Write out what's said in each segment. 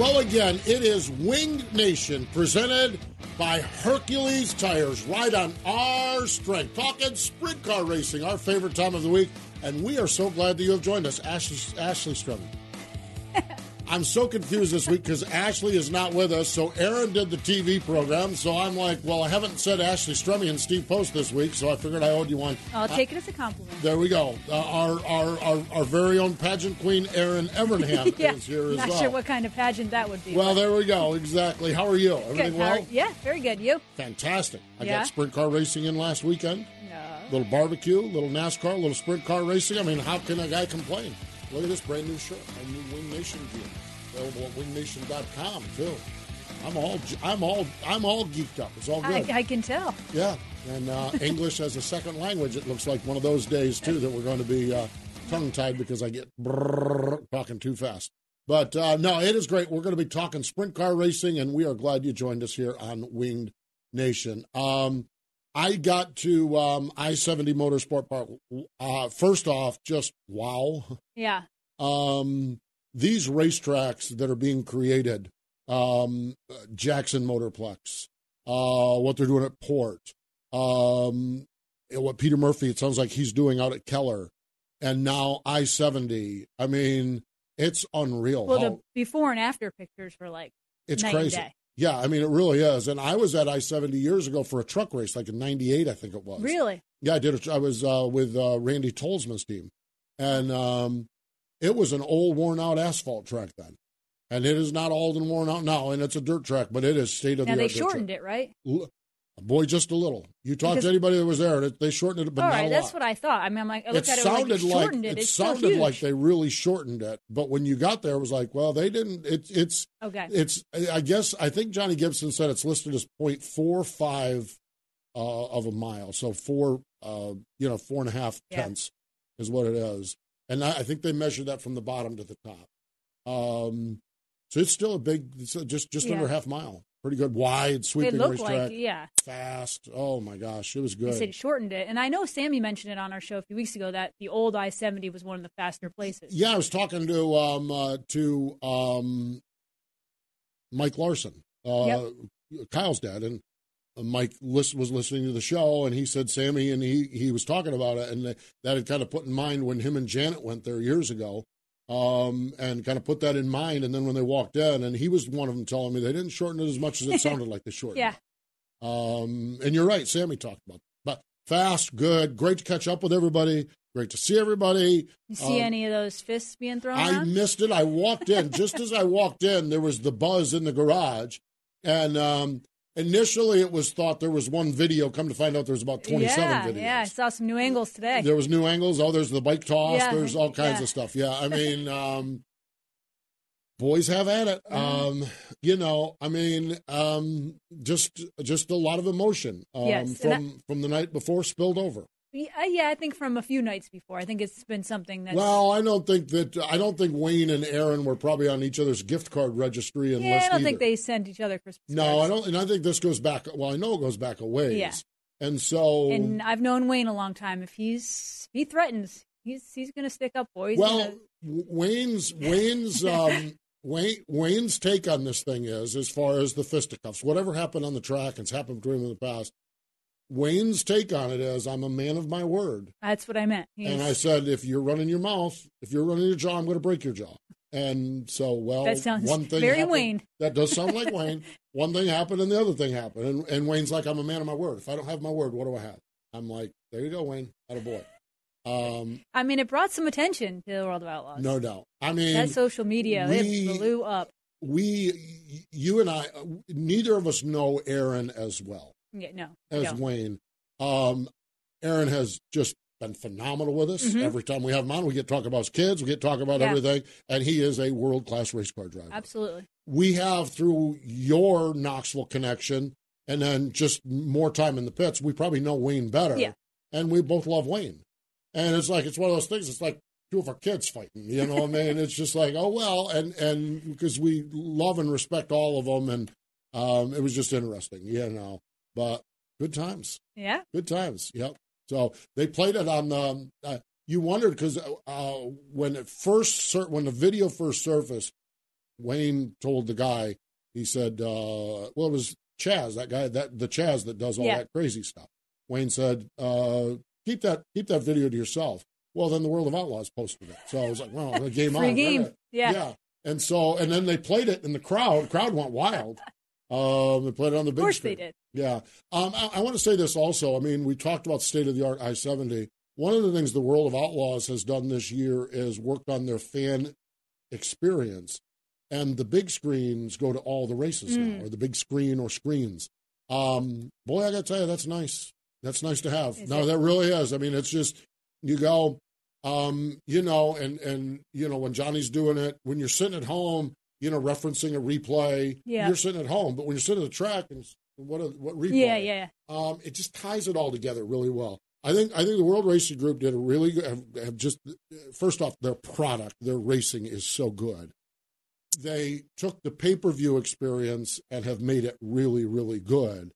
Hello again. It is Winged Nation presented by Hercules Tires, right on our strength. Talking sprint car racing, our favorite time of the week. And we are so glad that you have joined us, Ashley, Ashley. I'm so confused this week because Ashley is not with us. So Erin did the TV program. So I'm like, well, I haven't said Ashley Strummy and Steve Post this week, so I figured I owed you one. I'll take it as a compliment. There we go. Uh, our, our, our our very own pageant queen, Erin Evernham, yeah, is here as not well. sure what kind of pageant that would be. well, there we go. Exactly. How are you? good. Everything How- well? yeah, very good. You? Fantastic. I Yeah? got sprint car racing in last weekend. No. Little barbecue, little NASCAR, little sprint car racing. I mean, how can a guy complain? Look at this brand new shirt, my new Wing Nation gear, available at wingnation.com too. I'm all, I'm all, I'm all geeked up. It's all I, good. I can tell. Yeah, and uh, English as a second language. It looks like one of those days too that we're going to be uh, tongue tied because I get talking too fast. But uh, no, it is great. We're going to be talking sprint car racing, and we are glad you joined us here on Winged Nation. Um, I got to um, I seventy Motorsport Park. Uh, first off, just wow Yeah. um, these racetracks that are being created, um, Jackson Motorplex, uh, what they're doing at Port, um, and what Peter Murphy, it sounds like he's doing out at Keller, and now I 70. I mean, it's unreal. Well, how- the before and after pictures were like it's crazy. Yeah, I mean, it really is. And I was at I 70 years ago for a truck race, like in 98, I think it was. really. Yeah, I did. A, I was uh, with uh, Randy Tolsma's team, and um, it was an old, worn-out asphalt track then, and it is not old and worn out now, and it's a dirt track, but it is state of Now the they art. shortened it, right? Boy, just a little. You talk Because- to anybody that was there, and they shortened it, but All not right, that's what I thought. I mean, I'm like, I it looked at it like sounded like it. it It's sounded like they really shortened it, but when you got there, it was like, well, they didn't. It, it's Okay. it's. I guess I think Johnny Gibson said it's listed as 0.45 uh, of a mile, so four, uh, you know, four and a half Yeah. tenths is what it is, and I, I think they measured that from the bottom to the top. Um, so it's still a big, it's just just Yeah. under half mile. Pretty good, wide, It sweeping looked racetrack, like, yeah. fast. Oh my gosh, it was They good. said shortened it, and I know Sammy mentioned it on our show a few weeks ago that the old I-70 was one of the faster places. Yeah, I was talking to um uh, to um Mike Larson, uh, Kyle's dad, and Mike lis- was listening to the show, and he said Sammy, and he he was talking about it, and that had kind of put in mind when him and Janet went there years ago, um, and kind of put that in mind, and then when they walked in, and he was one of them telling me they didn't shorten it as much as it sounded like they shortened. Yeah. it. Um, and you're right, Sammy talked about, it. but fast, good, great to catch up with everybody, great to see everybody. You see Um, any of those fists being thrown I missed it. I walked in just as I walked in. There was the buzz in the garage, and um, initially it was thought there was one video. Come to find out, there was about twenty-seven yeah, videos. yeah. I saw some new angles today. There was new angles. Oh, there's the bike toss. Yeah, There's all kinds yeah. of stuff. Yeah, I mean, um, boys have at it. Um, you know, I mean, um, just just a lot of emotion um, Yes, from from the night before spilled over. Yeah, yeah, I think from a few nights before. I think it's been something that. Well, I don't think that I don't think Wayne and Aaron were probably on each other's gift card registry and yeah, I don't either. think they sent each other Christmas No, cards. I don't, and I think this goes back. Well, I know it goes back a ways. Yeah. And so, And I've known Wayne a long time. If he's he threatens, he's he's going to stick up. He's well, gonna, Wayne's Wayne's um, Wayne Wayne's take on this thing is as far as the fisticuffs, whatever happened on the track and it's happened between them in the past. Wayne's take on it is I'm a man of my word. That's what I meant. And I said, if you're running your mouth, if you're running your jaw, I'm going to break your jaw. And so, well, That sounds one thing very happened- Wayne. That does sound like Wayne. One thing happened and the other thing happened. And, and Wayne's like, I'm a man of my word. If I don't have my word, what do I have? I'm like, there you go, Wayne. Out a boy. Um, I mean, it brought some attention to the World of Outlaws. no doubt. I mean, that social media, we- it blew up. we, you and I, neither of us know Aaron as well Yeah, no, as no. Wayne. Um, Aaron has just been phenomenal with us. Mhm. Every time we have him on, we get to talk about his kids, we get to talk about Yeah. everything, and he is a world class race car driver. absolutely. We have through your Knoxville connection, and then just more time in the pits. We probably know Wayne better, Yeah. and we both love Wayne. And it's like it's one of those things. It's like two of our kids fighting, you know. what I mean, it's just like oh well, and and because we love and respect all of them, and um, it was just interesting, you know. But good times. Yeah, Good times. Yep. So they played it on the. Uh, you wondered because uh, when it first sur- when the video first surfaced, Wayne told the guy. He said, uh, "Well, it was Chaz, that guy, that the Chaz that does all Yeah. that crazy stuff." Wayne said, uh, "Keep that keep that video to yourself." Well, then the World of Outlaws posted it, so I was like, "Well, the game free on." game. Yeah. yeah. And so, and then they played it in the crowd. Crowd went wild. Um, they played it on the big screen. of course screen. they did. Yeah. Um, I, I want to say this also. I mean, we talked about state of the art I 70. One of the things the World of Outlaws has done this year is worked on their fan experience. And the big screens go to all the races Mm. now, or the big screen or screens. Um, boy, I got to tell you, that's nice. That's nice to have. Is no, it? that really is. I mean, it's just, you go, um, you know, and, and, you know, when Johnny's doing it, when you're sitting at home, you know, referencing a replay, Yeah. you're sitting at home. But when you're sitting at the track and what, a, what replay? Yeah, yeah. um, it just ties it all together really well. I think I think the World Racing Group did a really good. Have, have just first off, their product, their racing is so good. They took the pay per view experience and have made it really, really good.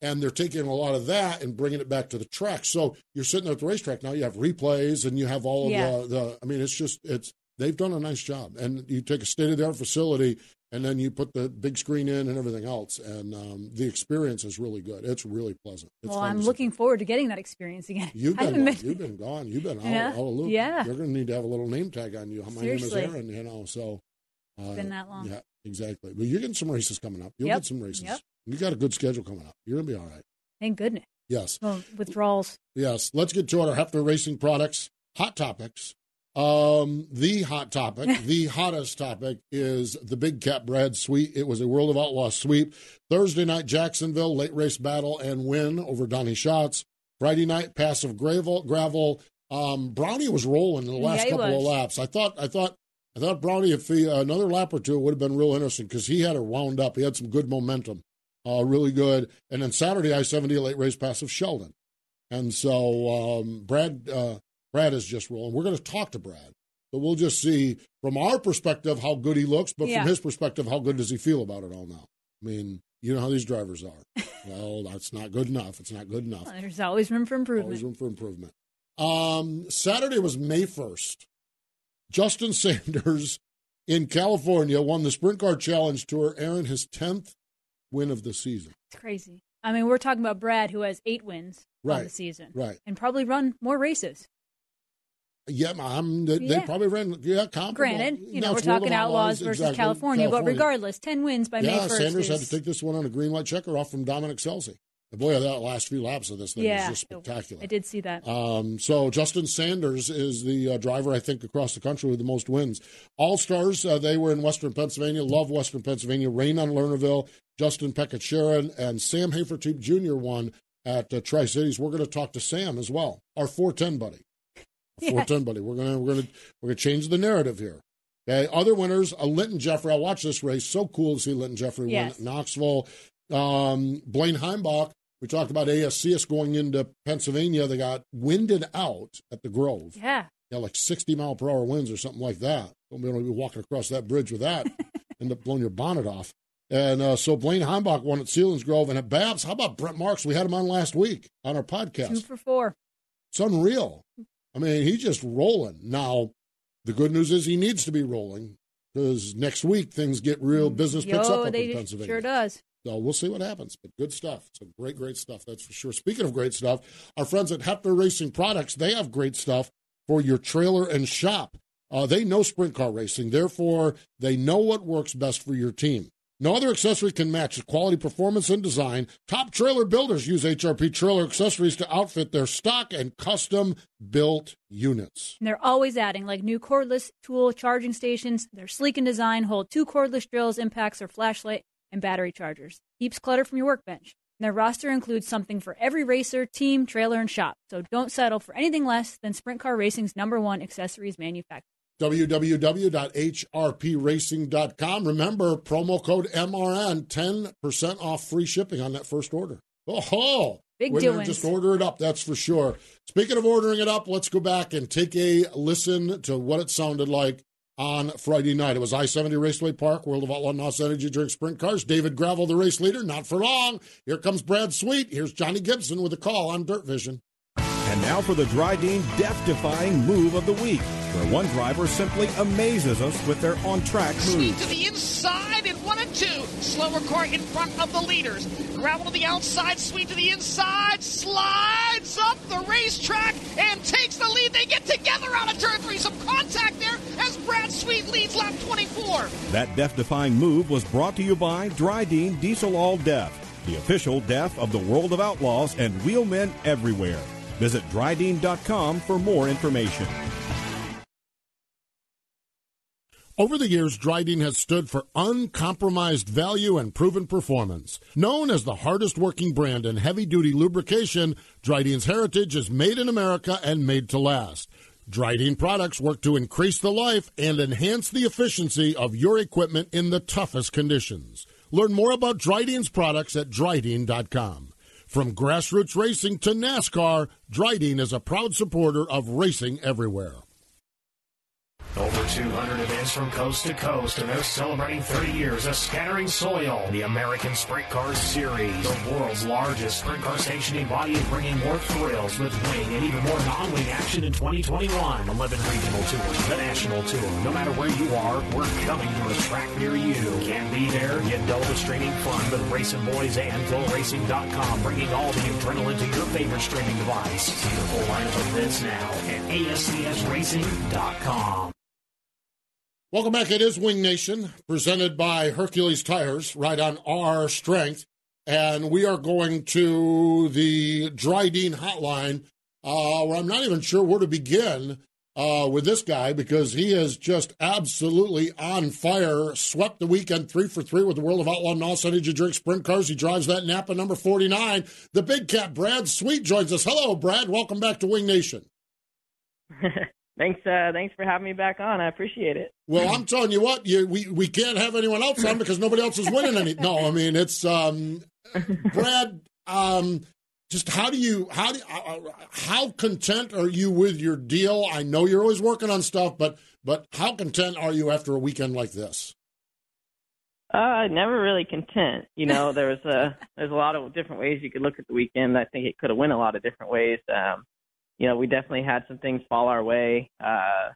And they're taking a lot of that and bringing it back to the track. So you're sitting at the racetrack now. You have replays and you have all of Yeah. the, the. I mean, it's just it's they've done a nice job. And you take a state of the art facility and then you put the big screen in and everything else, and um, the experience is really good. It's really pleasant. It's well, I'm looking forward to getting that experience again. You've been gone. been- you've been gone. You've been out, Yeah. out of loop. Yeah. You're going to need to have a little name tag on you. My Seriously. name is Erin. You know, so uh, been that long. Yeah, exactly. But you're getting some races coming up. You'll Yep. get some races. Yep. You got a good schedule coming up. You're going to be all right. Thank goodness. Yes, Well, withdrawals. yes. Let's get to it. Our Hepfner Racing products hot topics. Um, the hot topic, the hottest topic is the Big Cat Bread Sweep. It was a World of Outlaws sweep. Thursday night, Jacksonville, late race battle and win over Donny Schatz. Friday night, passive gravel. gravel. Um, Brownie was rolling in the last Yeah, couple of laps. I thought, I thought, I thought Brownie, if he uh, another lap or two, it would have been real interesting because he had her wound up. He had some good momentum, uh, really good. And then Saturday, I seventy late race passive Sheldon, and so um, Brad, uh, Brad is just rolling. We're going to talk to Brad, but we'll just see from our perspective how good he looks, but Yeah. from his perspective, how good does he feel about it all now? I mean, you know how these drivers are. well, that's not good enough. It's not good enough. Well, there's always room for improvement. Always room for improvement. Um, Saturday was May 1st. Justin Sanders in California won the Sprint Car Challenge Tour, Aaron his 10th win of the season. It's crazy. I mean, we're talking about Brad, who has eight wins right, on the season, right. and probably run more races. Yeah, I'm, they, they probably ran, yeah, comparable. Granted, you know, No, we're talking Outlaws versus exactly. California, but regardless, ten wins by May yeah, first. Sanders is, had to take this one on a green light checker off from Dominic Scelzi. Boy, that last few laps of this thing yeah, was just spectacular. I did see that. Um, so Justin Sanders is the uh, driver, I think, across the country with the most wins. All Stars, uh, they were in Western Pennsylvania. Love Western Pennsylvania. Rain on Lernerville. Justin Peck at Sharon and Sam Hafertepe Jr. won at uh, Tri Cities. We're going to talk to Sam as well, our 410 buddy. Our 410 buddy. We're going to we're to we're to change the narrative here. Okay. Other winners: uh, Lynton Jeffrey. I watched this race. So cool to see Lynton Jeffrey Yes. win at Knoxville. Um, Blane Heimbach. We talked about ASCS going into Pennsylvania. They got winded out at the Grove. yeah, Yeah, like 60 mile per hour winds or something like that. Don't be able to be walking across that bridge with that. End up blowing your bonnet off. And uh, so Blane Heimbach won at Selinsgrove. And at BAPS, how about Brent Marks? We had him on last week on our podcast. two for four. It's unreal. I mean, he's just rolling. Now, The good news is he needs to be rolling because next week things get real. Business picks Yo, up, up in Pennsylvania. sure does. So we'll see what happens. But good stuff. Some great, great stuff. That's for sure. Speaking of great stuff, our friends at Hepfner Racing Products, they have great stuff for your trailer and shop. Uh, they know sprint car racing, therefore, they know what works best for your team. No other accessory can match the quality, performance, and design. Top trailer builders use HRP trailer accessories to outfit their stock and custom built units. And they're always adding like new cordless tool charging stations. They're sleek in design, hold two cordless drills, impacts, or flashlight, and battery chargers. Keeps clutter from your workbench. And their roster includes something for every racer, team, trailer, and shop. So don't settle for anything less than Sprint Car Racing's number one accessories manufacturer. www.hrpracing.com. Remember, promo code MRN, 10% off free shipping on that first order. Oh, Big Winner, doings. Just order it up, that's for sure. Speaking of ordering it up, let's go back and take a listen to what it sounded like on Friday night. It was I 70 Raceway Park, World of Outlaw NOS Energy Drink Sprint Cars. David Gravel, the race leader, not for long. Here comes Brad Sweet. Here's Johnny Gibson with a call on Dirt Vision. And now for the Dryden death defying move of the week, where one driver simply amazes us with their on track Sweet moves. to the inside in one and two. Slower car in front of the leaders. Gravel to the outside, sweet to the inside, slides up the racetrack and takes the lead. They get together out of turn three. Some contact there as Brad Sweet leads lap 24. That death defying move was brought to you by Dryden Diesel All Death, the official death of the world of outlaws and wheelmen everywhere. Visit Dryden.com for more information. Over the years, Dryden has stood for uncompromised value and proven performance. Known as the hardest working brand in heavy duty lubrication, Dryden's heritage is made in America and made to last. Dryden products work to increase the life and enhance the efficiency of your equipment in the toughest conditions. Learn more about Dryden's products at Dryden.com. From grassroots racing to NASCAR, Dryden is a proud supporter of racing everywhere. Over 200 events from coast to coast, and they're celebrating 30 years of scattering soil. The American Sprint Car Series, the world's largest sprint car sanctioning body, is bringing more thrills with wing and even more non-wing action in 2021. 11 regional tours, the national tour. No matter where you are, we're coming to a track near you. Can't be there? Get the streaming fun with Racing Boys and FloRacing.com, bringing all the adrenaline to your favorite streaming device. See the full lineup of events now at ASCSRacing.com. Welcome back. It is Wing Nation, presented by Hercules Tires, right on our strength. And we are going to the Dryden hotline, uh, where I'm not even sure where to begin uh, with this guy because he is just absolutely on fire. Swept the weekend three for three with the World of Outlaw NOS Energy Drink Sprint Cars. He drives that Napa number 49. The big cat, Brad Sweet, joins us. Hello, Brad. Welcome back to Wing Nation. thanks, uh, thanks for having me back on. I appreciate it. Well, I'm telling you what, you, we we can't have anyone else on because nobody else is winning any. No, I mean it's um, Brad. Um, just how do you how do uh, uh, how content are you with your deal? I know you're always working on stuff, but but how content are you after a weekend like this? Uh, never really content. You know, there was a there's a lot of different ways you could look at the weekend. I think it could have went a lot of different ways. Um, you know, we definitely had some things fall our way. Uh,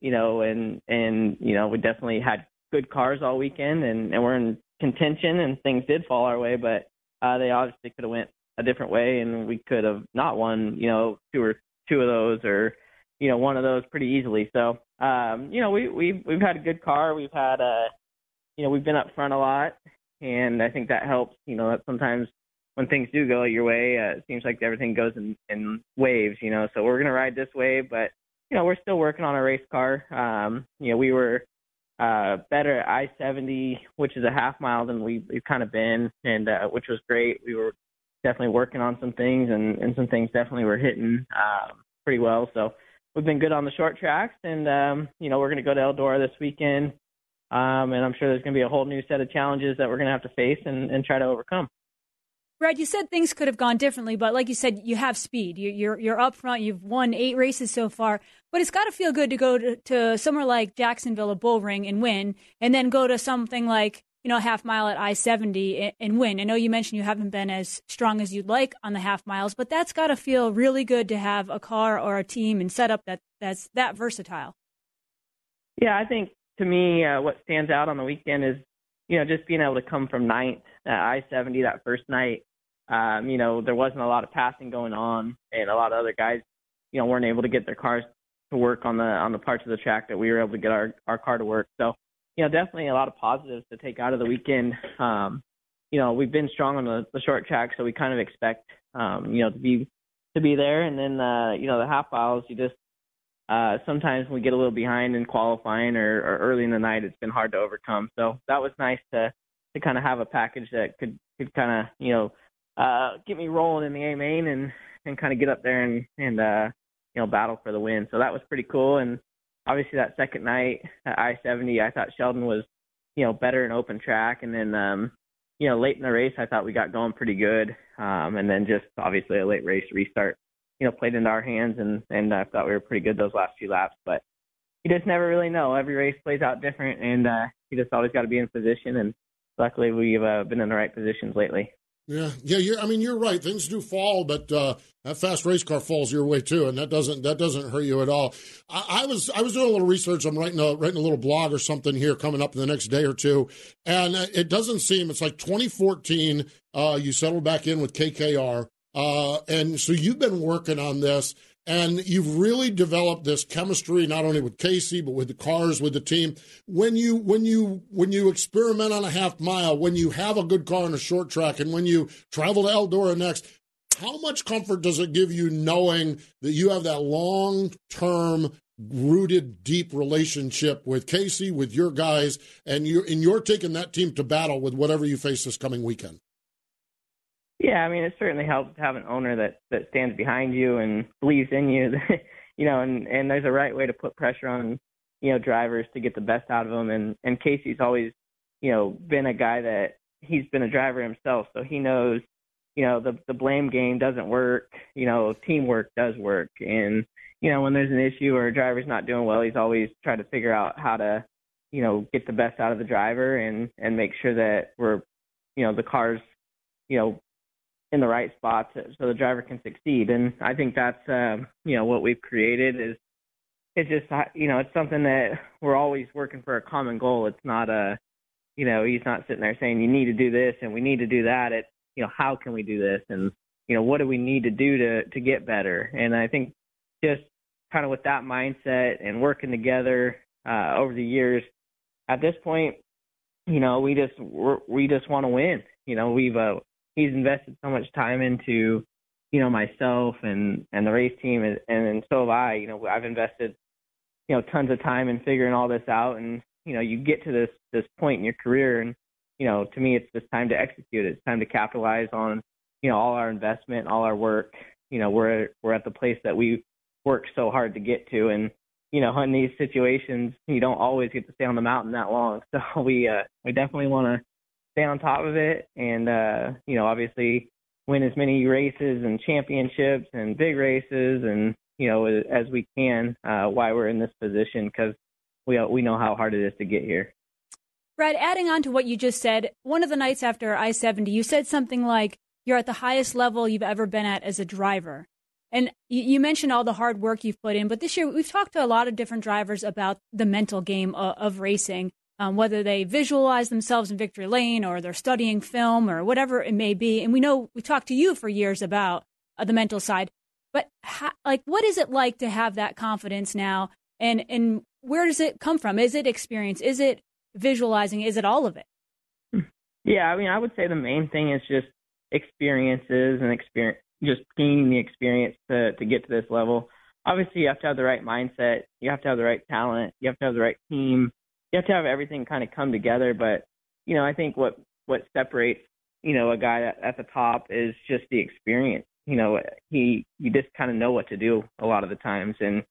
you know, and and you know, we definitely had good cars all weekend, and and we're in contention, and things did fall our way, but uh, they obviously could have went a different way, and we could have not won. You know, two or two of those, or you know, one of those pretty easily. So, um, you know, we we've we've had a good car. We've had a you know, we've been up front a lot, and I think that helps. You know, that sometimes when things do go your way, uh, it seems like everything goes in, in waves. You know, so we're gonna ride this wave, but you know, we're still working on a race car. Um, you know, we were uh, better at I-70, which is a half mile than we, we've kind of been, and uh, which was great. We were definitely working on some things, and, and some things definitely were hitting um, pretty well. So we've been good on the short tracks, and um, you know, we're to go to Eldora this weekend. Um, and I'm sure there's going to be a whole new set of challenges that we're going to have to face and, and try to overcome. Brad, you said things could have gone differently, but like you said, you have speed. You, you're you're up front. You've won eight races so far, but it's got to feel good to go to, to somewhere like Jacksonville, a bull ring, and win, and then go to something like you know half mile at I seventy and, and win. I know you mentioned you haven't been as strong as you'd like on the half miles, but that's got to feel really good to have a car or a team and setup that that's that versatile. Yeah, I think to me, uh, what stands out on the weekend is, you know, just being able to come from ninth at I-70 that first night. Um, you know, there wasn't a lot of passing going on, and a lot of other guys, you know, weren't able to get their cars to work on the on the parts of the track that we were able to get our our car to work. So, you know, definitely a lot of positives to take out of the weekend. Um, you know, we've been strong on the, the short track, so we kind of expect, um, you know, to be to be there. And then, uh, you know, the half miles, you just uh, sometimes we get a little behind in qualifying or, or early in the night, it's been hard to overcome. So that was nice to to kind of have a package that could could kind of you know uh, get me rolling in the A main and and kind of get up there and and uh, you know battle for the win. So that was pretty cool. And obviously that second night at I seventy, I thought Sheldon was you know better in open track, and then um, you know late in the race, I thought we got going pretty good. Um, and then just obviously a late race restart you know, played into our hands, and and I thought we were pretty good those last few laps. But you just never really know. Every race plays out different, and uh, you just always got to be in position. And luckily, we've uh, been in the right positions lately. Yeah, yeah. I mean, you're right. Things do fall, but uh, that fast race car falls your way too, and that doesn't that doesn't hurt you at all. I, I, was I was doing a little research. I'm writing a writing a little blog or something here coming up in the next day or two, and it doesn't seem it's like 2014. Uh, you settled back in with KKR. Uh, and so you've been working on this and you've really developed this chemistry not only with Kasey but with the cars with the team. When you when you when you experiment on a half mile when you have a good car on a short track and when you travel to Eldora next how much comfort does it give you knowing that you have that long term rooted deep relationship with Kasey with your guys and you and you're taking that team to battle with whatever you face this coming weekend yeah, I mean, it certainly helps to have an owner that that stands behind you and believes in you. you know, and and there's a right way to put pressure on you know drivers to get the best out of them. And and Kasey's always you know been a guy that he's been a driver himself, so he knows you know the the blame game doesn't work. You know, teamwork does work. And you know, when there's an issue or a driver's not doing well, he's always tried to figure out how to you know get the best out of the driver and and make sure that we're you know the cars you know in the right spots so the driver can succeed. And I think that's um, you know what we've created is it's just uh, you know it's something that we're always working for a common goal. It's not a you know he's not sitting there saying you need to do this and we need to do that. It's you know how can we do this and you know what do we need to do to to get better. And I think just kind of with that mindset and working together uh, over the years, at this point, you know we just we're, we just want to win. You know we've uh, he's invested so much time into you know myself and and the race team and and so have I. You know I've invested you know tons of time in figuring all this out and you know you get to this this point in your career and you know to me it's just time to execute it. It's time to capitalize on you know all our investment, all our work. You know we're we're at the place that we worked so hard to get to and you know in these situations you don't always get to stay on the mountain that long. So we uh we definitely want to stay on top of it. And uh you know obviously win as many races and championships and big races and you know as we can uh why we're in this position because we we know how hard it is to get here. Brad, adding on to what you just said, one of the nights after I 70, you said something like, You're at the highest level you've ever been at as a driver. And you, mentioned all the hard work you've put in, but this year we've talked to a lot of different drivers about the mental game of, of racing um, whether they visualize themselves in victory lane or they're studying film or whatever it may be. And we know we talked to you for years about uh, the mental side, but ha- like, what is it like to have that confidence now? And and where does it come from? Is it experience? Is it visualizing? Is it all of it? Yeah, I mean, I would say the main thing is just experiences and experience, just gaining the experience to to get to this level. Obviously, you have to have the right mindset. You have to have the right talent. You have to have the right team you have to have everything kind of come together. But you know, I think what what separates you know a guy at, at the top is just the experience. You know, he you just kind of know what to do a lot of the times, and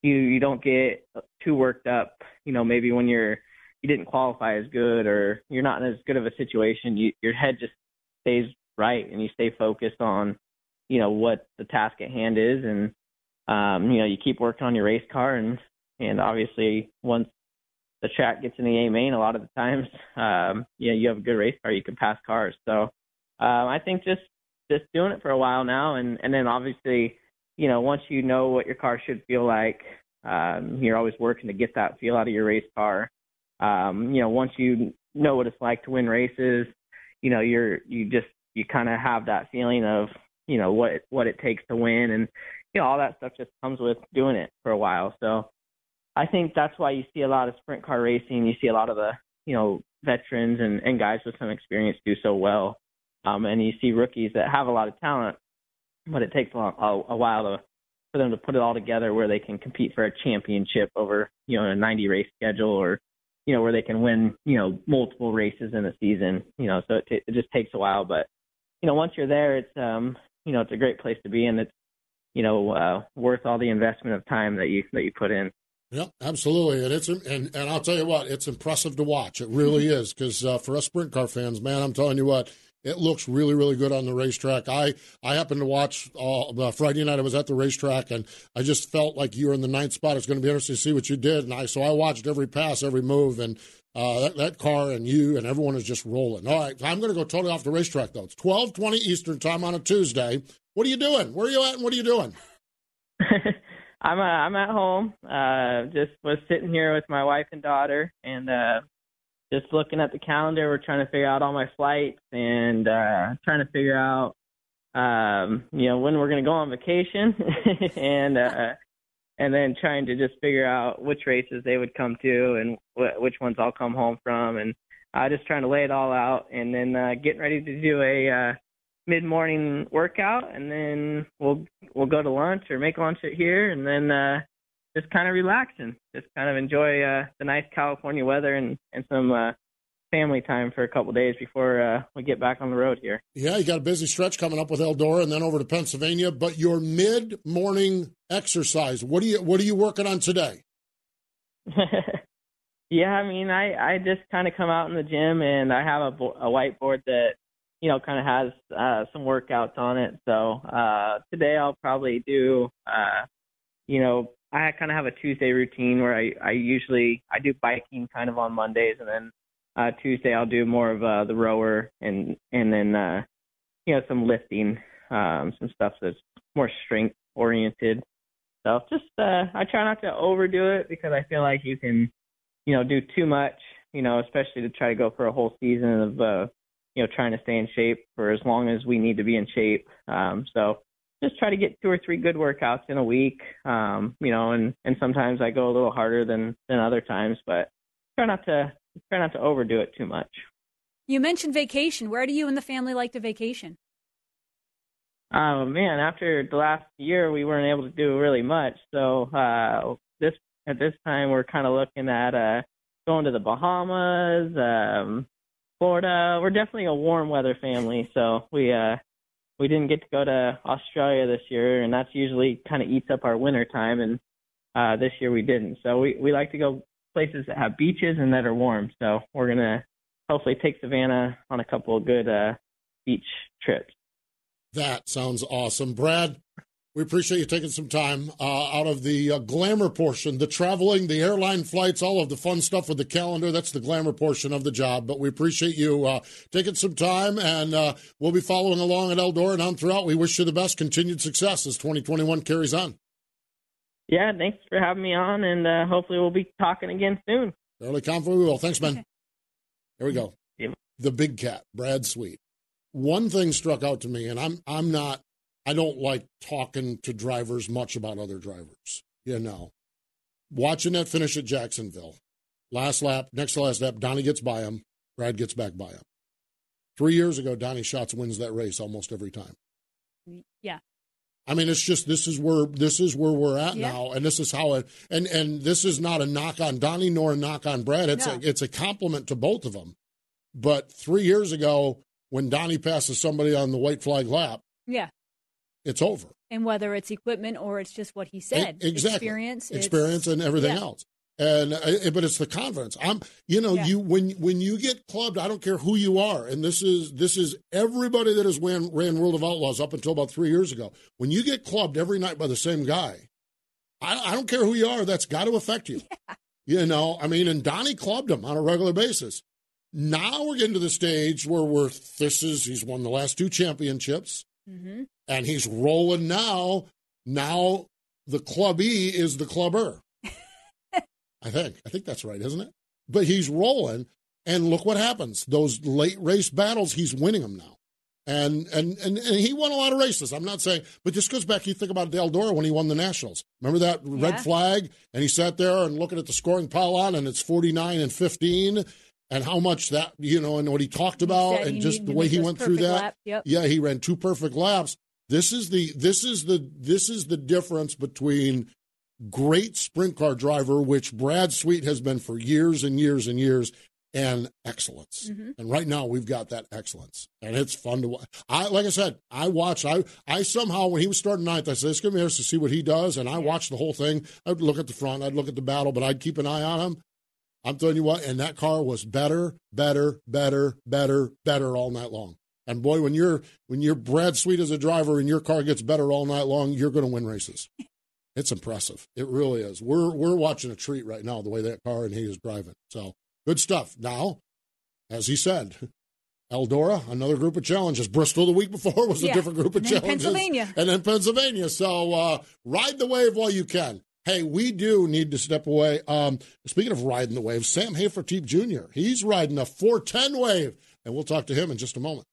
you you don't get too worked up. You know, maybe when you're you didn't qualify as good or you're not in as good of a situation, you, your head just stays right and you stay focused on you know what the task at hand is and um you know you keep working on your race car and and obviously once the track gets in the A main a lot of the times, um, you know, you have a good race car, you can pass cars. So um, I think just just doing it for a while now, and and then obviously, you know, once you know what your car should feel like, Um, you're always working to get that feel out of your race car. Um, you know, once you know what it's like to win races, you know, you're you just you kind of have that feeling of you know what what it takes to win, and you know all that stuff just comes with doing it for a while. So I think that's why you see a lot of sprint car racing. You see a lot of the you know veterans and, and guys with some experience do so well, um, and you see rookies that have a lot of talent, but it takes a, a, a while to for them to put it all together where they can compete for a championship over you know a 90 race schedule or you know where they can win you know multiple races in a season. You know, so it, t- it just takes a while, but you know once you're there, it's um you know it's a great place to be and it's you know uh, worth all the investment of time that you that you put in. Yep, absolutely, and it's and and I'll tell you what, it's impressive to watch. It really is because uh, for us sprint car fans, man, I'm telling you what, it looks really really good on the racetrack. I I happened to watch uh, Friday night. I was at the racetrack, and I just felt like you were in the ninth spot. It's going to be interesting to see what you did, and I so I watched every pass, every move, and uh, that, that car and you and everyone is just rolling. All right, I'm going to go totally off the racetrack though. It's 12:20 Eastern time on a Tuesday. What are you doing? Where are you at? And what are you doing? I'm uh, I'm at home. Uh, just was sitting here with my wife and daughter, and uh, just looking at the calendar. We're trying to figure out all my flights and uh, trying to figure out, um, you know, when we're to go on vacation, and uh, and then trying to just figure out which races they would come to and wh- which ones I'll come home from, and uh, just trying to lay it all out, and then uh, getting ready to do a uh, mid morning workout and then we'll we'll go to lunch or make lunch at here and then uh just kind of relaxing just kind of enjoy uh the nice california weather and and some uh family time for a couple of days before uh we get back on the road here. Yeah you got a busy stretch coming up with eldora and then over to pennsylvania but your mid morning exercise what are you what are you working on today? Yeah i mean i i just kind of come out in the gym and i have a, a whiteboard that you know, kind of has uh, some workouts on it. So uh, today I'll probably do, uh, you know, I kind of have a Tuesday routine where I, I usually I do biking kind of on Mondays, and then uh, Tuesday I'll do more of uh, the rower and and then uh, you know some lifting, um, some stuff that's more strength oriented. So just uh, I try not to overdo it because I feel like you can, you know, do too much, you know, especially to try to go for a whole season of uh, you know, trying to stay in shape for as long as we need to be in shape. Um, so just try to get two or three good workouts in a week. Um, you know, and and sometimes I go a little harder than than other times, but try not to try not to overdo it too much. You mentioned vacation. Where do you and the family like to vacation? Oh man, after the last year, we weren't able to do really much. So uh, this at this time, we're kind of looking at uh, going to the Bahamas, um, Florida. We're definitely a warm weather family, so we uh we didn't get to go to Australia this year, and that's usually kind of eats up our winter time. And uh, this year we didn't. So we we like to go places that have beaches and that are warm. So we're gonna hopefully take Savannah on a couple of good uh, beach trips. That sounds awesome, Brad. We appreciate you taking some time uh, out of the uh, glamour portion, the traveling, the airline flights, all of the fun stuff with the calendar. That's the glamour portion of the job. But we appreciate you uh, taking some time, and uh, we'll be following along at Eldora and on throughout. We wish you the best, continued success as 2021 carries on. Yeah, thanks for having me on, and uh, hopefully we'll be talking again soon. Fairly confident we will. Thanks, man. Here we go. The big cat, Brad Sweet. One thing struck out to me, and I'm I'm not I don't like talking to drivers much about other drivers. You know, watching that finish at Jacksonville, last lap, next to last lap, Donny gets by him, Brad gets back by him. Three years ago, Donny Schatz wins that race almost every time. Yeah. I mean, it's just this is where this is where we're at yeah. now, and this is how it and and this is not a knock on Donny nor a knock on Brad. It's no. a it's a compliment to both of them. But three years ago, when Donny passes somebody on the white flag lap, yeah, it's over. And whether it's equipment or it's just what he said, exactly. experience, experience, and everything yeah. else. And uh, but it's the confidence. I'm, you know, yeah. you when when you get clubbed, I don't care who you are, and this is this is everybody that has ran ran World of Outlaws up until about three years ago. When you get clubbed every night by the same guy, I, I don't care who you are. That's got to affect you. Yeah. You know, I mean, and Donny clubbed him on a regular basis. Now we're getting to the stage where we're this is he's won the last two championships. Mm-hmm. And he's rolling now. Now the club E is the clubber. I think. I think that's right, isn't it? But he's rolling, and look what happens. Those late race battles, he's winning them now. And, and and and he won a lot of races. I'm not saying, but this goes back. You think about Eldora when he won the Nationals. Remember that Yeah. red flag? And he sat there and looking at the scoring pylon, and it's 49 and 15, and how much that you know, and what he talked about, said and he just the way he went through that. Yep. Yeah, he ran two perfect laps. This is the this is the this is the difference between great sprint car driver, which Brad Sweet has been for years and years and years, and excellence. Mm-hmm. And right now we've got that excellence, and it's fun to watch. I like I said, I watched. I I somehow when he was starting ninth, I said, "Let's give him to see what he does." And I watched the whole thing. I'd look at the front, I'd look at the battle, but I'd keep an eye on him. I'm telling you what, and that car was better, better, better, better, better all night long. And boy, when you're when you're Brad Sweet as a driver and your car gets better all night long, you're going to win races. It's impressive. It really is. We're we're watching a treat right now the way that car and he is driving. So good stuff. Now, as he said, Eldora, another group of challenges. Bristol the week before was a different group of And challenges. Pennsylvania. And then Pennsylvania. So uh, ride the wave while you can. Hey, we do need to step away. Um, speaking of riding the wave, Sam Hafertepe Jr., he's riding a 410 wave, and we'll talk to him in just a moment.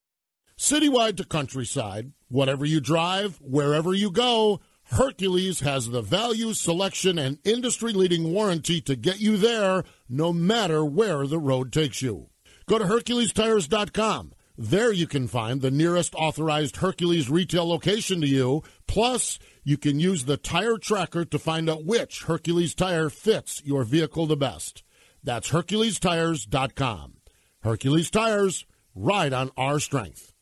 Citywide to countryside, whatever you drive, wherever you go, Hercules has the value, selection, and industry leading warranty to get you there no matter where the road takes you. Go to HerculesTires.com. There you can find the nearest authorized Hercules retail location to you. Plus, you can use the tire tracker to find out which Hercules tire fits your vehicle the best. That's HerculesTires.com. Hercules Tires, ride on our strength.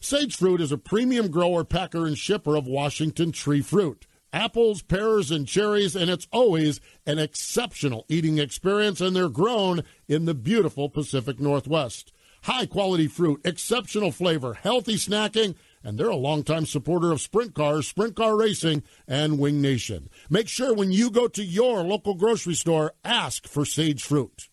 Sage Fruit is a premium grower, packer, and shipper of Washington tree fruit. Apples, pears, and cherries, and it's always an exceptional eating experience, and they're grown in the beautiful Pacific Northwest. High quality fruit, exceptional flavor, healthy snacking, and they're a longtime supporter of sprint cars, sprint car racing, and Wing Nation. Make sure when you go to your local grocery store, ask for Sage Fruit.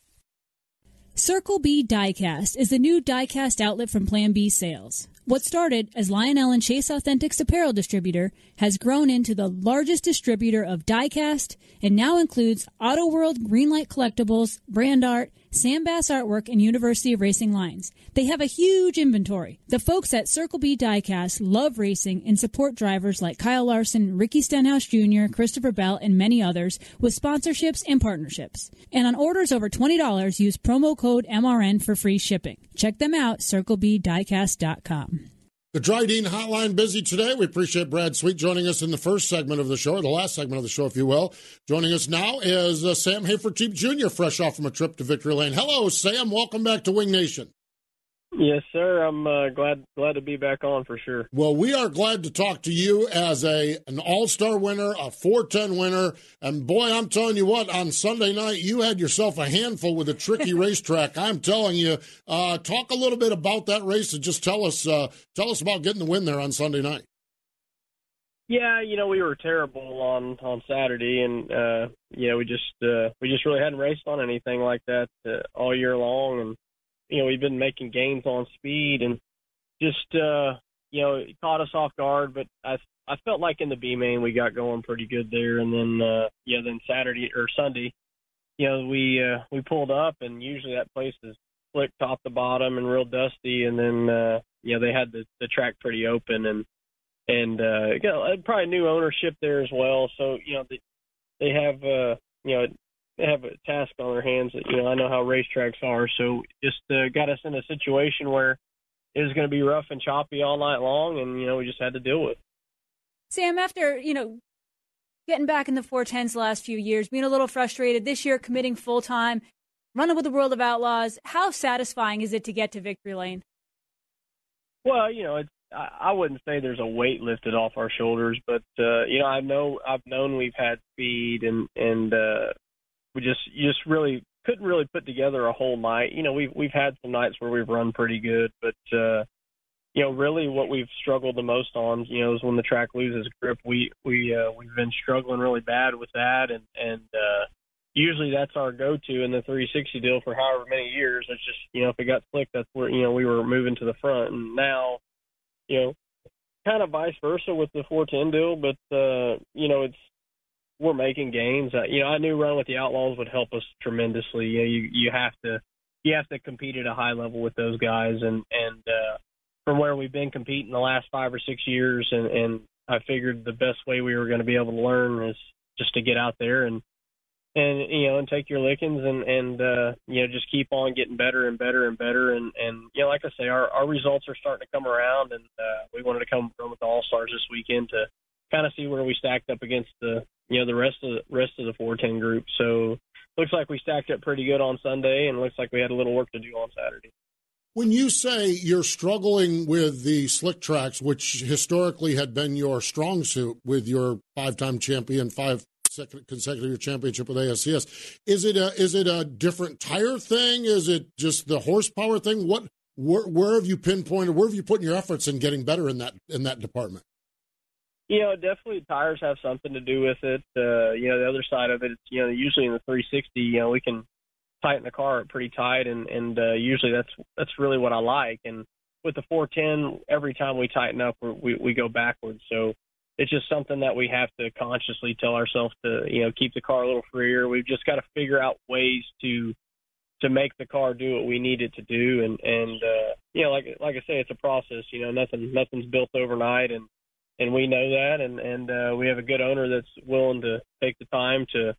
Circle B Diecast is the new diecast outlet from Plan B Sales. What started as Lionel and Chase Authentics apparel distributor has grown into the largest distributor of diecast and now includes Auto World Greenlight Collectibles, Brand Art, Sam Bass Artwork, and University of Racing lines. They have a huge inventory. The folks at Circle B Diecast love racing and support drivers like Kyle Larson, Ricky Stenhouse Jr., Christopher Bell, and many others with sponsorships and partnerships. And on orders over $20, use promo code MRN for free shipping. Check them out, circlebdiecast.com. The Dryden Hotline busy today. We appreciate Brad Sweet joining us in the first segment of the show, or the last segment of the show, if you will. Joining us now is uh, Sam Hafertepe Jr., fresh off from a trip to Victory Lane. Hello, Sam. Welcome back to Wing Nation. Yes, sir. I'm uh, glad glad to be back on for sure. Well, we are glad to talk to you as a an All Star winner, a 410 winner, and boy, I'm telling you what, on Sunday night you had yourself a handful with a tricky racetrack. I'm telling you, uh, talk a little bit about that race and just tell us uh, tell us about getting the win there on Sunday night. Yeah, you know we were terrible on on Saturday, and uh, you know we just uh, we just really hadn't raced on anything like that uh, all year long, and you know we've been making gains on speed, and just uh, you know it caught us off guard. But I I felt like in the B main we got going pretty good there, and then uh, yeah, then Saturday or Sunday, you know we uh, we pulled up, and usually that place is slick top to bottom and real dusty, and then uh, you know they had the the track pretty open and and uh, you know, probably new ownership there as well. So you know, they, they have uh, you know have a task on their hands. That, you know, I know how racetracks are, so just uh, got us in a situation where it was going to be rough and choppy all night long, and you know we just had to deal with. it. Sam, after, you know, getting back in the 410s the last few years, being a little frustrated, this year committing full time, running with the World of Outlaws, how satisfying is it to get to victory lane? Well, you know, it's I I wouldn't say there's a weight lifted off our shoulders, but uh, you know, I know I've known we've had speed and and uh, we just you just really couldn't really put together a whole night. You know, we've we've had some nights where we've run pretty good, but uh, you know, really what we've struggled the most on, you know, is when the track loses grip. We we uh, we've been struggling really bad with that, and and uh, usually that's our go-to in the 360 deal for however many years. It's just you know, if it got slick, that's where you know we were moving to the front, and now you know, kind of vice versa with the 410 deal, but uh, you know, it's we're making gains. Uh, you know, I knew running with the Outlaws would help us tremendously. You know, you you have to you have to compete at a high level with those guys, and and uh, from where we've been competing the last five or six years, and and I figured the best way we were going to be able to learn is just to get out there and and you know and take your lickings and and uh you know just keep on getting better and better and better and and you know like i say our our results are starting to come around and uh we wanted to come run with the all stars this weekend to kind of see where we stacked up against the you know the rest of the rest of the 410 group so looks like we stacked up pretty good on sunday and looks like we had a little work to do on saturday when you say you're struggling with the slick tracks, which historically had been your strong suit with your five-time champion, five consecutive championship with ASCS. Is it a is it a different tire thing? Is it just the horsepower thing? What where, where have you pinpointed? Where have you put your efforts in getting better in that in that department? You know, definitely tires have something to do with it. Uh, you know, the other side of it, it's, you know, usually in the 360, you know, we can tighten the car pretty tight, and and uh, usually that's that's really what I like. And with the 410, every time we tighten up, we we go backwards. So it's just something that we have to consciously tell ourselves to you know keep the car a little freer. We've just got to figure out ways to to make the car do what we need it to do and and uh you know like like I say it's a process you know nothing nothing's built overnight and and we know that and and uh we have a good owner that's willing to take the time to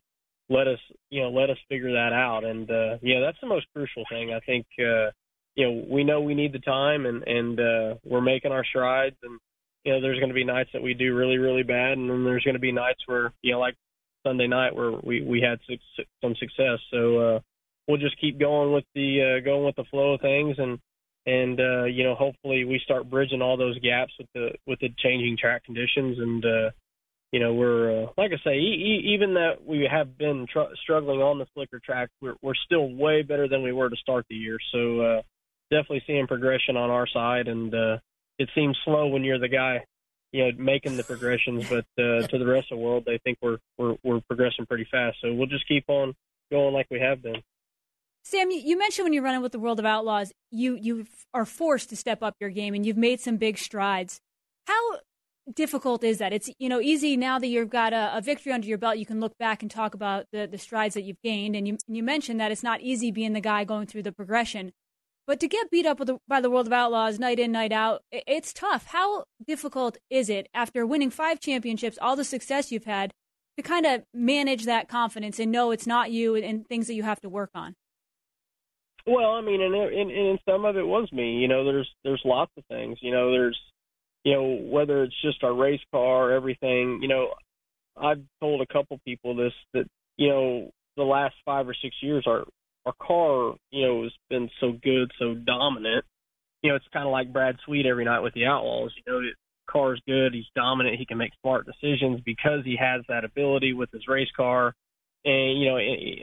let us you know let us figure that out and uh yeah that's the most crucial thing I think uh you know we know we need the time and and uh we're making our strides and you know, there's going to be nights that we do really, really bad, and then there's going to be nights where, you know, like Sunday night where we we had some success. So uh, we'll just keep going with the uh, going with the flow of things, and and uh, you know, hopefully we start bridging all those gaps with the with the changing track conditions, and uh, you know, we're uh, like I say, e- e- even that we have been tr- struggling on the slicker track, we're we're still way better than we were to start the year. So uh, definitely seeing progression on our side, and uh, it seems slow when you're the guy, you know, making the progressions. But uh, to the rest of the world, they think we're we're we're progressing pretty fast. So we'll just keep on going like we have been. Sam, you mentioned when you're running with the World of Outlaws, you you are forced to step up your game, and you've made some big strides. How difficult is that? It's you know easy now that you've got a, a, victory under your belt. You can look back and talk about the the strides that you've gained, and you you mentioned that it's not easy being the guy going through the progression. But to get beat up the, by the World of Outlaws night in, night out, it's tough. How difficult is it after winning five championships, all the success you've had, to kind of manage that confidence and know it's not you and things that you have to work on? Well, I mean, and in, in some of it was me. You know, there's there's lots of things. You know, there's you know whether it's just our race car, everything. You know, I've told a couple people this that you know the last five or six years our our car, you know, has been so good, so dominant. You know, it's kind of like Brad Sweet every night with the Outlaws. You know, the car's good, he's dominant, he can make smart decisions because he has that ability with his race car. And you know,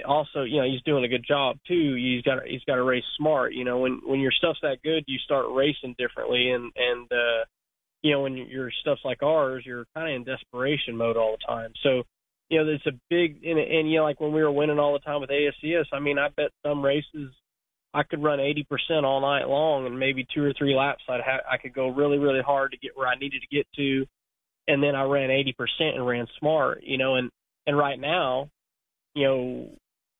also, you know, he's doing a good job too. He's got he's got to race smart. You know, when when your stuff's that good, you start racing differently, and and uh, you know, when your stuff's like ours, you're kind of in desperation mode all the time. So you know, it's a big and, and you know, like when we were winning all the time with ASCS, I mean, I bet some races I could run 80% all night long, and maybe two or three laps I'd ha- I could go really, really hard to get where I needed to get to, and then I ran 80% and ran smart, you know, and and right now, you know,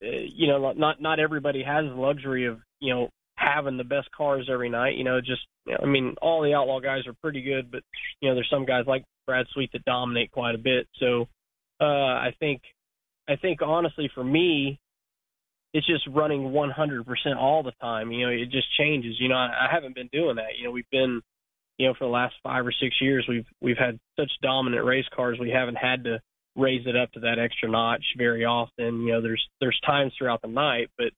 uh, you know, not not everybody has the luxury of you know having the best cars every night. You know, just you know, I mean, all the outlaw guys are pretty good, but you know, there's some guys like Brad Sweet that dominate quite a bit. So uh, I think, I think honestly for me, it's just running 100% all the time. You know, it just changes. You know, I, I haven't been doing that. You know, we've been, you know, for the last five or six years, we've we've had such dominant race cars. We haven't had to raise it up to that extra notch very often. You know, there's there's times throughout the night, but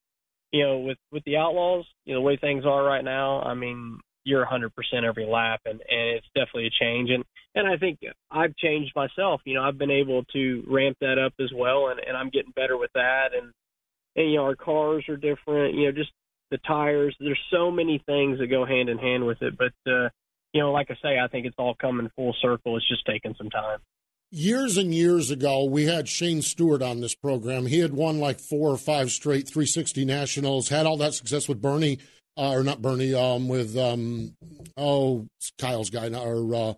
you know, with with the Outlaws, you know, the way things are right now, I mean, you're 100% every lap, and and it's definitely a change. And and I think I've changed myself. You know, I've been able to ramp that up as well, and and I'm getting better with that. And and you know, our cars are different. You know, just the tires. There's so many things that go hand in hand with it. But uh, you know, like I say, I think it's all coming full circle. It's just taking some time. Years and years ago, we had Shane Stewart on this program. He had won like four or five straight 360 nationals, had all that success with Bernie uh, or not Bernie, um, with um, oh Kyle's guy or uh,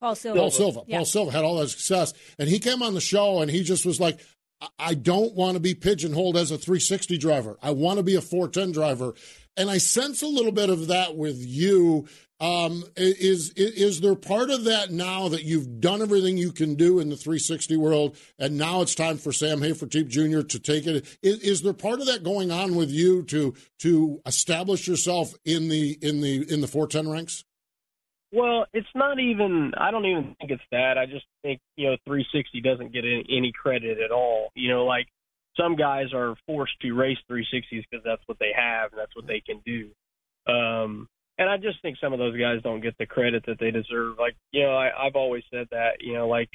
Paul Silva. Paul Silva. Yeah. Paul Silva had all that success, and he came on the show and he just was like, "I- "I don't want to be pigeonholed as a 360 driver. I want to be a 410 driver." And I sense a little bit of that with you. Um, is, is there part of that now that you've done everything you can do in the 360 world, and now it's time for Sam Hafertepe Jr. to take it? Is, is there part of that going on with you to to establish yourself in the in the in the 410 ranks? Well, it's not even. I don't even think it's that. I just think you know 360 doesn't get any, any credit at all. You know, like some guys are forced to race 360s because that's what they have and that's what they can do. Um, and I just think some of those guys don't get the credit that they deserve. Like you know, I, I've always said that. You know, like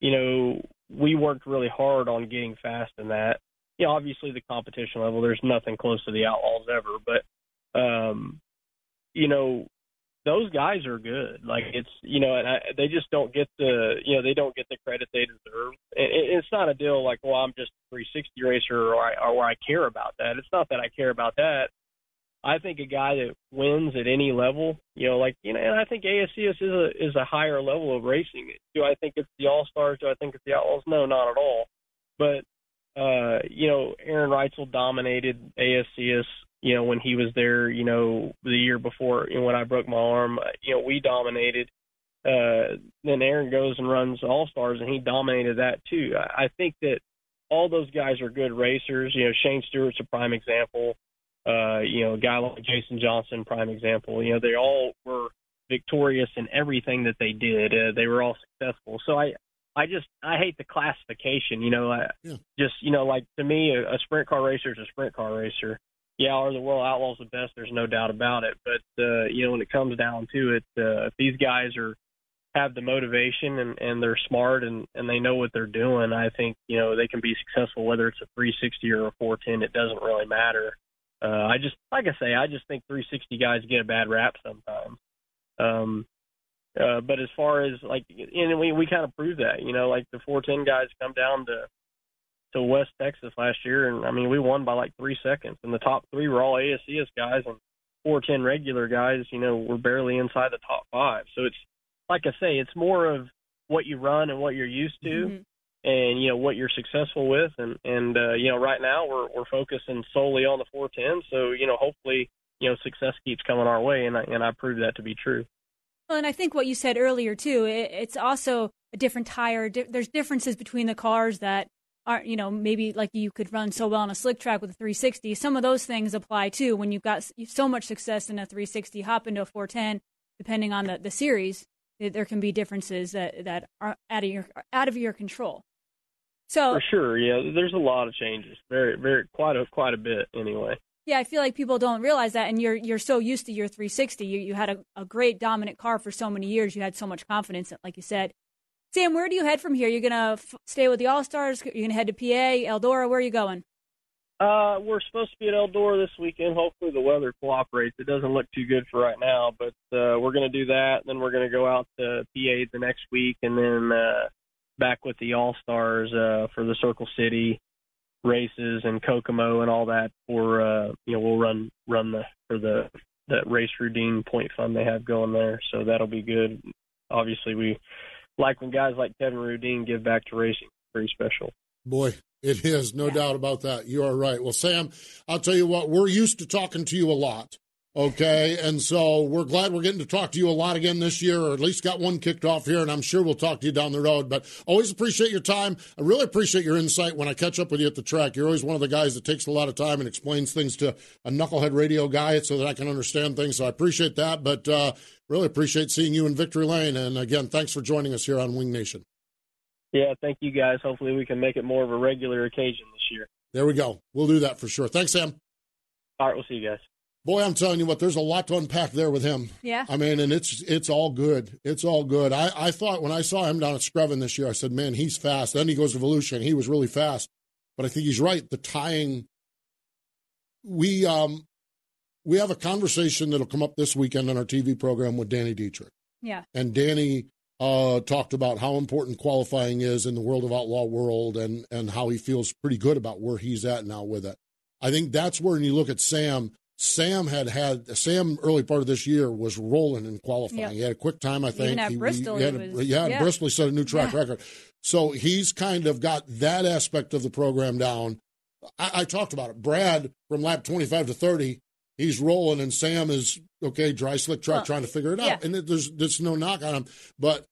you know, we worked really hard on getting fast in that. You know, obviously the competition level, there's nothing close to the Outlaws ever, but um, you know, those guys are good. Like it's you know, and I, they just don't get the you know they don't get the credit they deserve. It, it- it's not a deal like well I'm just a 360 racer or I or I care about that. It's not that I care about that. I think a guy that wins at any level, you know, like you know, and I think ASCS is a is a higher level of racing. Do I think it's the All Stars? Do I think it's the Outlaws? No, not at all. But uh, you know, Aaron Reutzel dominated ASCS. You know, when he was there, you know, the year before, you know, when I broke my arm, uh, you know, we dominated. Uh, then Aaron goes and runs All Stars, and he dominated that too. I, I think that all those guys are good racers. You know, Shane Stewart's a prime example. Uh, you know, a guy like Jason Johnson, prime example. You know, they all were victorious in everything that they did. Uh, they were all successful. So I, I just I hate the classification. You know, I, Yeah. just you know, like to me, a, a sprint car racer is a sprint car racer. Yeah, are the World Outlaws the best? There's no doubt about it. But uh, you know, when it comes down to it, uh, if these guys are have the motivation and, and they're smart and, and they know what they're doing, I think you know they can be successful. Whether it's a 360 or a 410, it doesn't really matter. Uh, I just like I say, I just think 360 guys get a bad rap sometimes. Um, uh, but as far as like, and we we kind of proved that, you know, like the 410 guys come down to to West Texas last year, and I mean we won by like three seconds, and the top three were all ASCS guys, and 410 regular guys, you know, were barely inside the top five. So it's like I say, it's more of what you run and what you're used to Mhm. And you know what you're successful with and and uh, you know right now we're we're focusing solely on the 410 so you know hopefully you know success keeps coming our way and I, and I proved that to be true Well, and I think what you said earlier too, it, it's also a different tire. Di- there's differences between the cars that aren't, you know, maybe like you could run so well on a slick track with a 360. Some of those things apply too. When you've got so much success in a 360, hop into a 410, depending on the, the series, there can be differences that, that are out of your out of your control. So for sure yeah there's a lot of changes very very quite a quite a bit anyway Yeah, I feel like people don't realize that, and you're you're so used to your 360. You you had a, a great dominant car for so many years. You had so much confidence, like you said. Sam, where do you head from here? You're gonna f- stay with the All Stars. You're gonna head to PA, Eldora. Where are you going? uh we're supposed to be at Eldora this weekend hopefully the weather cooperates it doesn't look too good for right now but uh we're going to do that then we're going to go out to PA the next week and then uh back with the All Stars uh for the Circle City races and Kokomo and all that for uh you know we'll run run the for the that race routine point fund they have going there so that'll be good obviously we like when guys like Kevin Rudeen give back to racing pretty special Boy, it is, no doubt about that. You are right. Well, Sam, I'll tell you what, we're used to talking to you a lot. Okay. And so we're glad we're getting to talk to you a lot again this year, or at least got one kicked off here. And I'm sure we'll talk to you down the road. But always appreciate your time. I really appreciate your insight when I catch up with you at the track. You're always one of the guys that takes a lot of time and explains things to a knucklehead radio guy so that I can understand things. So I appreciate that. But uh, really appreciate seeing you in Victory Lane. And again, thanks for joining us here on Wing Nation. yeah thank you guys hopefully we can make it more of a regular occasion this year There we go. We'll do that for sure. Thanks, Sam. all right we'll see you guys Boy, I'm telling you what, there's a lot to unpack there with him. Yeah. I mean, and it's it's all good. It's all good. I, I thought when I saw him down at Screven this year, I said, man, he's fast. Then he goes to Volusia, and he was really fast. But I think he's right. The tying, we um, we have a conversation that'll come up this weekend on our TV program with Danny Dietrich, Yeah. and Danny uh, talked about how important qualifying is in the world of outlaw world, and and how he feels pretty good about where he's at now with it. I think that's where when you look at Sam, Sam had had Sam early part of this year was rolling in qualifying. Yep. He had a quick time, I think. Even at he, Bristol, he had a- was- yeah, yeah. Bristol he set a new track Yeah. record. So he's kind of got that aspect of the program down. I, I talked about it. Brad from lap twenty five to thirty, he's rolling, and Sam is okay, dry slick track, Well, trying to figure it out. yeah. And it, there's there's no knock on him, but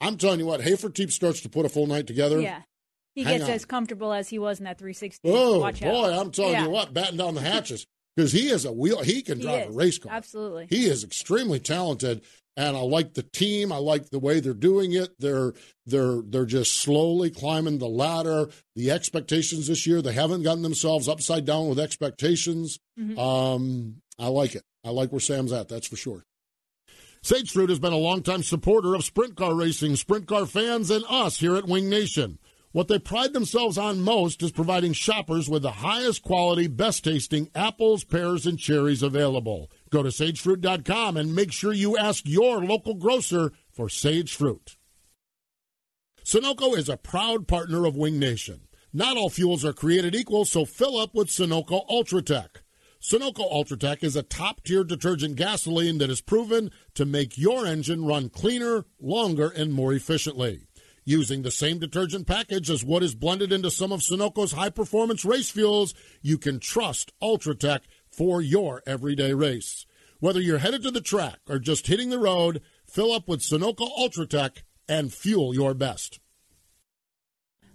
I'm telling you what, Hafertepe starts to put a full night together. Yeah. He Hang gets on. as comfortable as he was in that 360. Oh Watch out. boy, I'm telling Yeah. you what, batten down the hatches because he is a wheel. He can He drive a race car. Absolutely. He is extremely talented, and I like the team. I like the way they're doing it. They're they're they're just slowly climbing the ladder. The expectations this year, they haven't gotten themselves upside down with expectations. Mhm. Um, I like it. I like where Sam's at. That's for sure. Sage Fruit has been a longtime supporter of sprint car racing, sprint car fans, and us here at Wing Nation. What they pride themselves on most is providing shoppers with the highest quality, best tasting apples, pears, and cherries available. Go to sagefruit.com and make sure you ask your local grocer for Sage Fruit. Sunoco is a proud partner of Wing Nation. Not all fuels are created equal, so fill up with Sunoco Ultratech. Sunoco Ultratech is a top tier detergent gasoline that is proven to make your engine run cleaner, longer, and more efficiently. Using the same detergent package as what is blended into some of Sunoco's high performance race fuels, you can trust Ultratech for your everyday race. Whether you're headed to the track or just hitting the road, fill up with Sunoco Ultratech and fuel your best.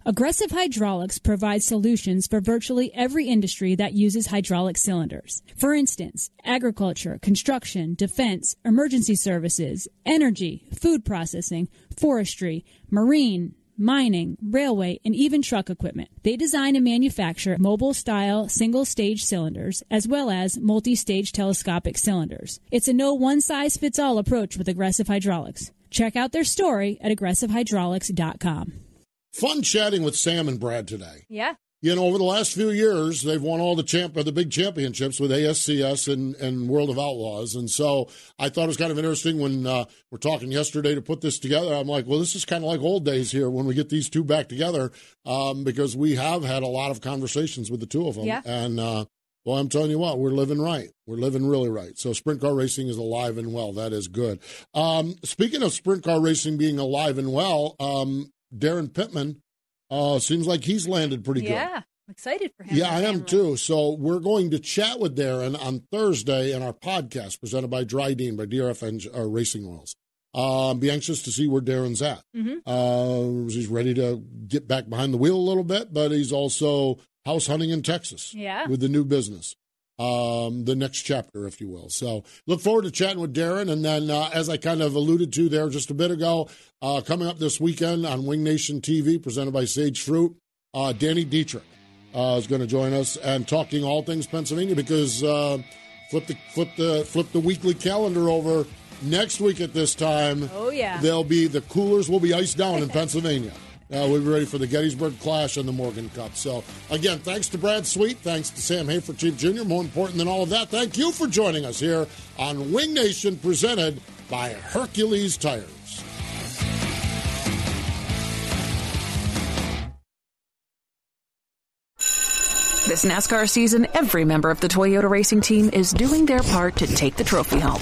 Aggressive Hydraulics provides solutions for virtually every industry that uses hydraulic cylinders. For instance, agriculture, construction, defense, emergency services, energy, food processing, forestry, marine, mining, railway, and even truck equipment. They design and manufacture mobile style single stage cylinders as well as multi stage telescopic cylinders. It's a no one size fits all approach with Aggressive Hydraulics. Check out their story at aggressivehydraulics.com. Fun chatting with Sam and Brad today. Yeah. You know, over the last few years, they've won all the champ, the big championships with ASCS and, and World of Outlaws, and so I thought it was kind of interesting when uh, we're talking yesterday to put this together. I'm like, well, this is kind of like old days here when we get these two back together, um, because we have had a lot of conversations with the two of them, Yeah. and uh, well, I'm telling you what, we're living right. We're living really right. So sprint car racing is alive and well. That is good. Um, speaking of sprint car racing being alive and well, um, Daryn Pittman uh, seems like he's landed pretty good. Yeah. I'm excited for him. Yeah, I am too. So we're going to chat with Daryn on Thursday in our podcast presented by Driven by DRF uh, Racing Oils. Um, be anxious to see where Daryn's at. Mhm. Uh, he's ready to get back behind the wheel a little bit, but he's also house hunting in Texas Yeah. with the new business. Um, the next chapter, if you will. So look forward to chatting with Daryn. And then, uh, as I kind of alluded to there just a bit ago, uh, coming up this weekend on Wing Nation TV, presented by Sage Fruit, uh, Danny Dietrich uh, is going to join us and talking all things Pennsylvania because uh, flip the flip the flip the weekly calendar over next week at this time. Oh, yeah. they'll be the coolers will be iced down in Pennsylvania. Uh, we'll be ready for the Gettysburg Clash and the Morgan Cup. So, again, thanks to Brad Sweet. Thanks to Sam Hafertepe Jr. More important than all of that, thank you for joining us here on Wing Nation, presented by Hercules Tires. This NASCAR season, every member of the Toyota racing team is doing their part to take the trophy home.